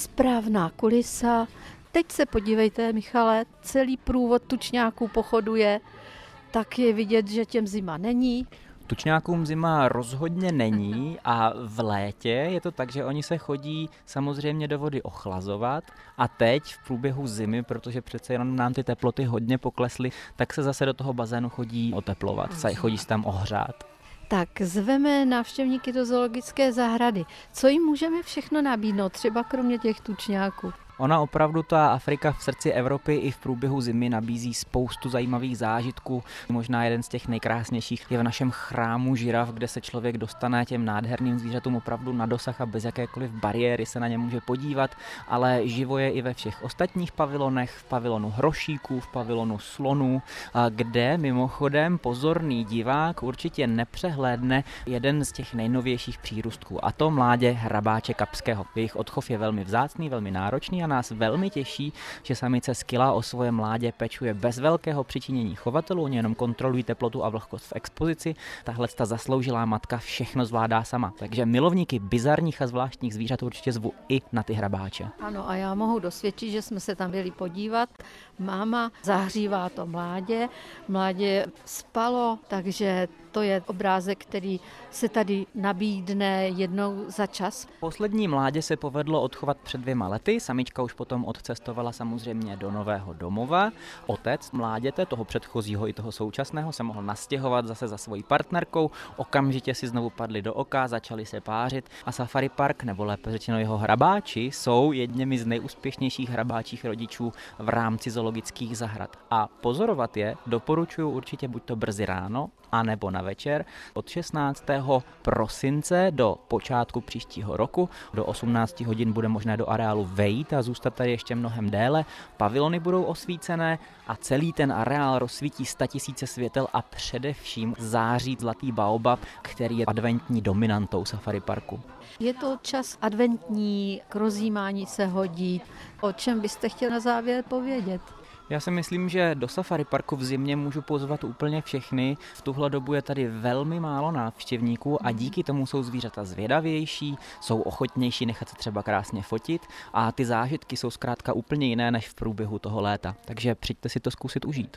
správná kulisa. Teď se podívejte, Michale, celý průvod tučňáků pochoduje, tak je vidět, že těm zima není. Tučňákům zima rozhodně není a v létě je to tak, že oni se chodí samozřejmě do vody ochlazovat a teď v průběhu zimy, protože přece jenom nám ty teploty hodně poklesly, tak se zase do toho bazénu chodí oteplovat, se chodí se tam ohřát. Tak zveme návštěvníky do zoologické zahrady. Co jim můžeme všechno nabídnout, třeba kromě těch tučňáků? Ona opravdu, ta Afrika v srdci Evropy i v průběhu zimy nabízí spoustu zajímavých zážitků. Možná jeden z těch nejkrásnějších je v našem chrámu žirav, kde se člověk dostane těm nádherným zvířatům opravdu na dosah a bez jakékoliv bariéry se na ně může podívat, ale živo je i ve všech ostatních pavilonech, v pavilonu hrošíků, v pavilonu slonů, kde mimochodem pozorný divák určitě nepřehlédne jeden z těch nejnovějších přírůstků, a to mládě hrabáče kapského. Jejich odchov je velmi vzácný, velmi náročný a nás velmi těší, že samice skila o svoje mládě pečuje bez velkého přičinění chovatelů, oni jenom kontrolují teplotu a vlhkost v expozici. Tahle ta zasloužilá matka všechno zvládá sama. Takže milovníky bizarních a zvláštních zvířat určitě zvu i na ty hrabáče. Ano, a já mohu dosvědčit, že jsme se tam byli podívat. Máma zahřívá to mládě, mládě spalo, takže to je obrázek, který se tady nabídne jednou za čas. Poslední mládě se povedlo odchovat před dvěma lety. Samička už potom odcestovala samozřejmě do nového domova. Otec mláděte, toho předchozího i toho současného, se mohl nastěhovat zase za svojí partnerkou. Okamžitě si znovu padli do oka, začali se pářit a Safari Park, nebo lépe řečeno jeho hrabáči, jsou jedněmi z nejúspěšnějších hrabáčích rodičů v rámci zoologických zahrad. A pozorovat je doporučuji určitě buď to brzy ráno, anebo na večer od 16. prosince do počátku příštího roku. Do 18 hodin bude možné do areálu vejít a zůstat tady ještě mnohem déle. Pavilony budou osvícené a celý ten areál rozsvítí 100 tisíce světel a především září zlatý baobab, který je adventní dominantou safari parku. Je to čas adventní, k rozjímání se hodí. O čem byste chtěl na závěr povědět? Já si myslím, že do safari parku v zimě můžu pozvat úplně všechny. V tuhle dobu je tady velmi málo návštěvníků a díky tomu jsou zvířata zvědavější, jsou ochotnější nechat se třeba krásně fotit a ty zážitky jsou zkrátka úplně jiné než v průběhu toho léta. Takže přijďte si to zkusit užít.